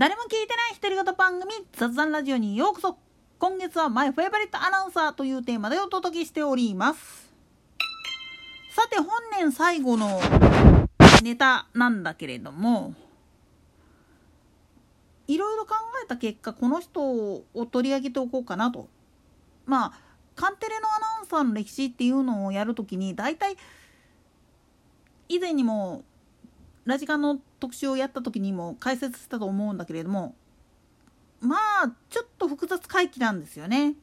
誰も聞いてない独り言番組雑談ラジオにようこそ。今月はマイフェイバリットアナウンサーというテーマでお届けしております。さて本年最後のネタなんだけれどもいろいろ考えた結果この人を取り上げておこうかなと。まあカンテレのアナウンサーの歴史っていうのをやるときに大体以前にもラジカンの特集をやった時にも解説したと思うんだけれどもまあちょっと複雑回帰なんですよね。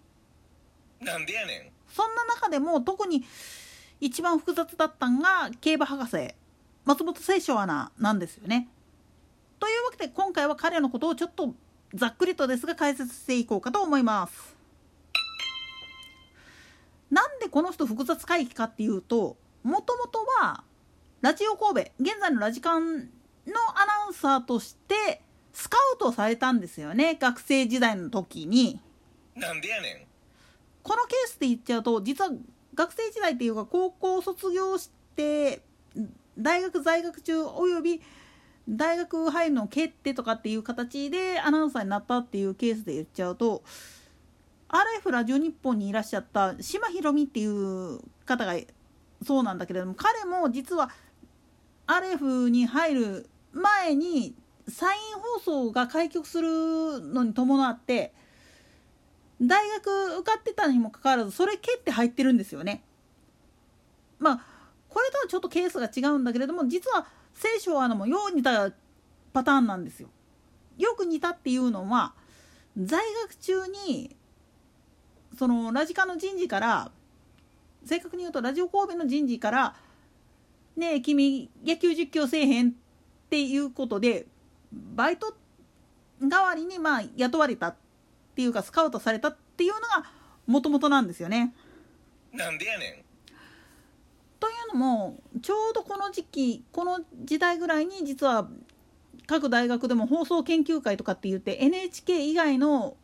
なんでやねんそんな中でも特に一番複雑だったんが競馬博士松本清張アナなんですよね。というわけで今回は彼のことをちょっとざっくりとですが解説していこうかと思います。なんでこの人複雑回帰かっていうともともとはラジオ神戸現在のラジカンのアナウンサーとしてスカウトされたんですよね学生時代の時に。なんでやねん。このケースで言っちゃうと実は学生時代っていうか高校卒業して大学在学中および大学入るのを蹴ってとかっていう形でアナウンサーになったっていうケースで言っちゃうと RF ラジオ日本にいらっしゃった島ひろみっていう方がそうなんだけれども彼も実は RF に入る前にサイン放送が開局するのに伴って大学受かってたにもかかわらずそれ蹴って入ってるんですよね。まあこれとはちょっとケースが違うんだけれども実は聖書はあのもよう似たパターンなんですよ。よく似たっていうのは在学中にそのラジカの人事から正確に言うとラジオ神戸の人事からねえ君野球実況せえへんっていうことでバイト代わりにまあ雇われたっていうかスカウトされたっていうのがもともとなんですよね。なんでやねんというのもちょうどこの時期この時代ぐらいに実は各大学でも放送研究会とかって言って NHK 以外の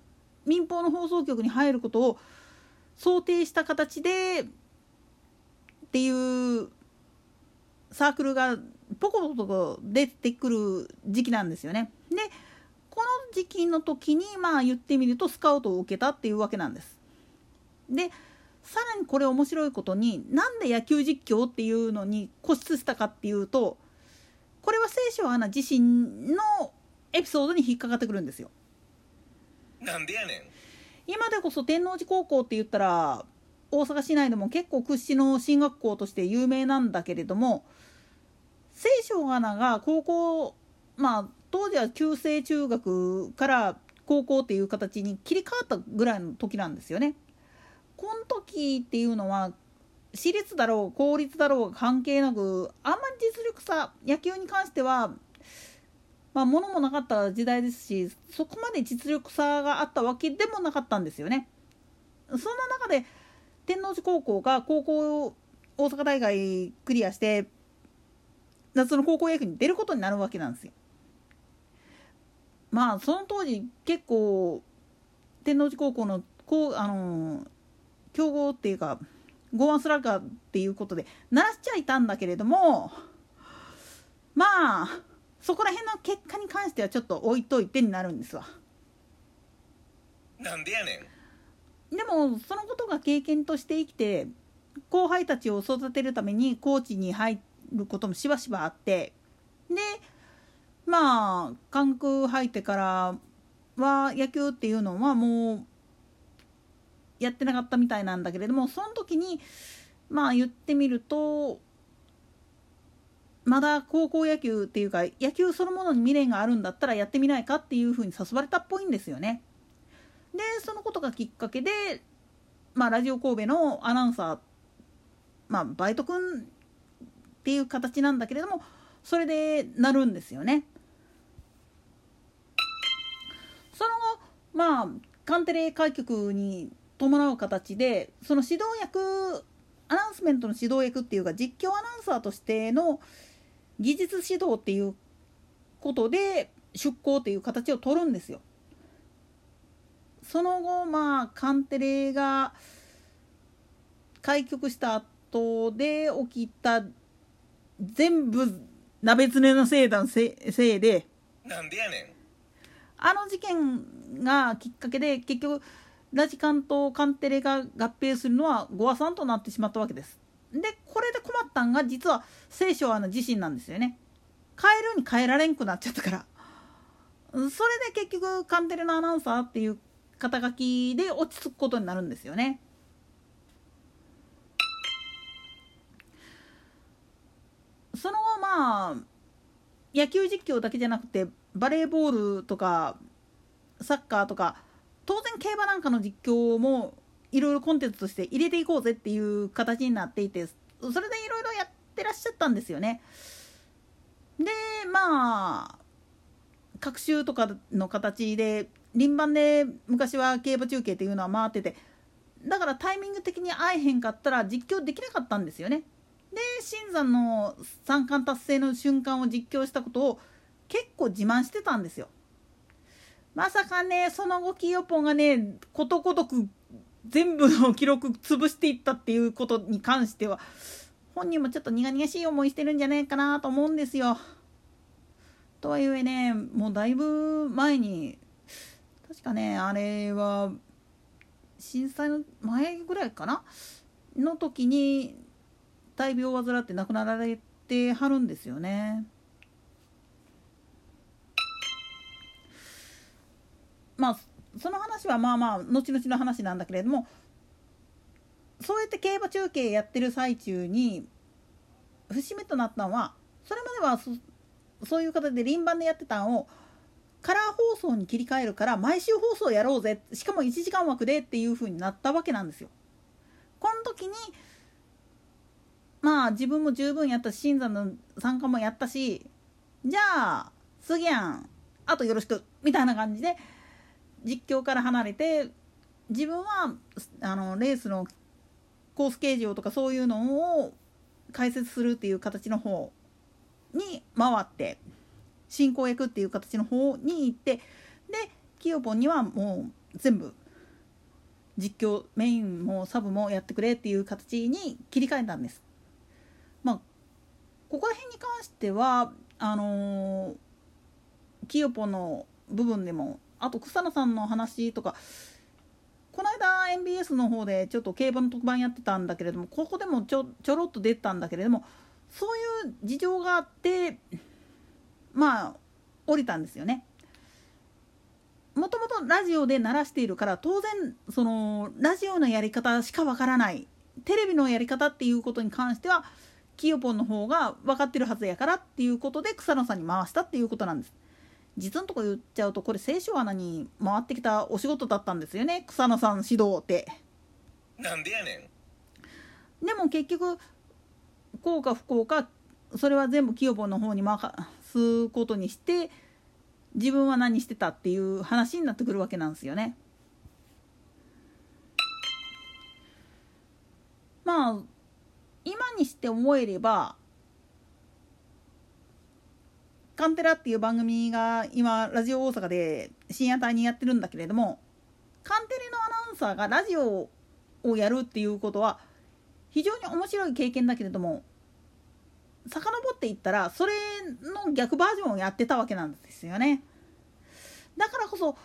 民放の放送局に入ることを想定した形でっていうサークルがポコポコ出てくる時期なんですよね。でこの時期の時にまあ言ってみるとスカウトを受けたっていうわけなんです。でさらにこれ面白いことになんで野球実況っていうのに固執したかっていうとこれは聖書アナ自身のエピソードに引っかかってくるんですよ。なんでやねん今でこそ天王寺高校って言ったら大阪市内でも結構屈指の進学校として有名なんだけれども聖書アナが高校まあ当時は旧制中学から高校っていう形に切り替わったぐらいの時なんですよね。この時っていうのは私立だろう公立だろうが関係なくあんまり実力差野球に関してはまあ物もなかった時代ですしそこまで実力差があったわけでもなかったんですよね。そんな中で天王寺高校が高校大阪大会クリアして夏の高校野球に出ることになるわけなんですよ。まあその当時結構天王寺高校のこうあの強豪っていうかゴーワンスラッガーっていうことで鳴らしちゃいたんだけれどもまあそこら辺の結果に関してはちょっと置いといてになるんですわ。なんでやねんでもそのことが経験として生きて後輩たちを育てるためにコーチに入ることもしばしばあってでまあ韓国入ってからは野球っていうのはもうやってなかったみたいなんだけれどもその時にまあ言ってみるとまだ高校野球っていうか野球そのものに未練があるんだったらやってみないかっていうふうに誘われたっぽいんですよね。でそのことがきっかけで、まあ、ラジオ神戸のアナウンサー、まあ、バイト君っていう形なんだけれどもそれでなるんですよね。その後まあカンテレ開局に伴う形でその指導役アナウンスメントの指導役っていうか実況アナウンサーとしての技術指導っていうことで出向っていう形を取るんですよ。その後まあカンテレが開局した後で起きた全部鍋つねのせいだせせいでなんでやねんあの事件がきっかけで結局ラジカンとカンテレが合併するのはゴアさんとなってしまったわけです。でこれで困ったんが実は聖書アナ自身なんですよね。変えるに変えられんくなっちゃったから。それで結局カンテレのアナウンサーっていう肩書きで落ち着くことになるんですよね。その後まあ野球実況だけじゃなくてバレーボールとかサッカーとか当然競馬なんかの実況もいろいろコンテンツとして入れていこうぜっていう形になっていてそれでいろいろやってらっしゃったんですよね。でまあ各週とかの形で輪番で昔は競馬中継っていうのは回っててだからタイミング的に会えへんかったら実況できなかったんですよね。で新山の三冠達成の瞬間を実況したことを結構自慢してたんですよ。まさかねその後キヨポンがねことごとく全部の記録潰していったっていうことに関しては本人もちょっと苦々しい思いしてるんじゃないかなと思うんですよ。とはいえねもうだいぶ前に確かねあれは震災の前ぐらいかな？の時に大病を患って亡くなられてはるんですよね。まあその話はまあまあ後々の話なんだけれどもそうやって競馬中継やってる最中に節目となったのはそれまではそういう形で輪番でやってたんをカラー放送に切り替えるから毎週放送やろうぜ。しかも1時間枠でっていう風になったわけなんですよ。この時にまあ自分も十分やったし新山の参加もやったしじゃあ次やん。あとよろしく。みたいな感じで実況から離れて自分はあのレースのコース形状とかそういうのを解説するっていう形の方に回って進行役っていう形の方に行ってでキヨポンにはもう全部実況メインもサブもやってくれっていう形に切り替えたんです。まあここら辺に関してはあのー、キヨポの部分でもあと草野さんの話とかこの間 MBS の方でちょっと競馬の特番やってたんだけれどもここでもちょちょろっと出たんだけれどもそういう事情があってまあ降りたんですよね。もともとラジオで鳴らしているから当然そのラジオのやり方しかわからないテレビのやり方っていうことに関してはキヨポンの方が分かってるはずやからっていうことで草野さんに回したっていうことなんです。実のとこ言っちゃうとこれ清少アナに回ってきたお仕事だったんですよね草野さん指導ってなんでやねんでも結局こうか不幸かそれは全部キヨポンの方に回すことにして自分は何してたっていう話になってくるわけなんですよね。まあ今にして思えればカンテラっていう番組が今ラジオ大阪で深夜帯にやってるんだけれどもカンテレのアナウンサーがラジオをやるっていうことは非常に面白い経験だけれども遡っていったらそれの逆バージョンをやってたわけなんですよねだからこそ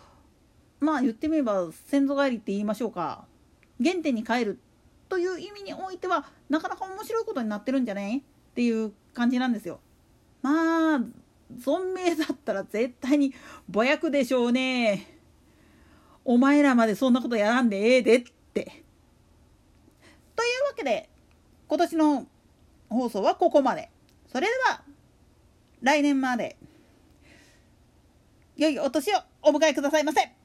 まあ言ってみれば先祖返りって言いましょうか原点に帰るという意味においてはなかなか面白いことになってるんじゃないっていう感じなんですよまあ存命だったら絶対にぼやくでしょうね。お前らまでそんなことやらんでええでって。というわけで、今年の放送はここまで。それでは、来年まで、良いお年をお迎えくださいませ。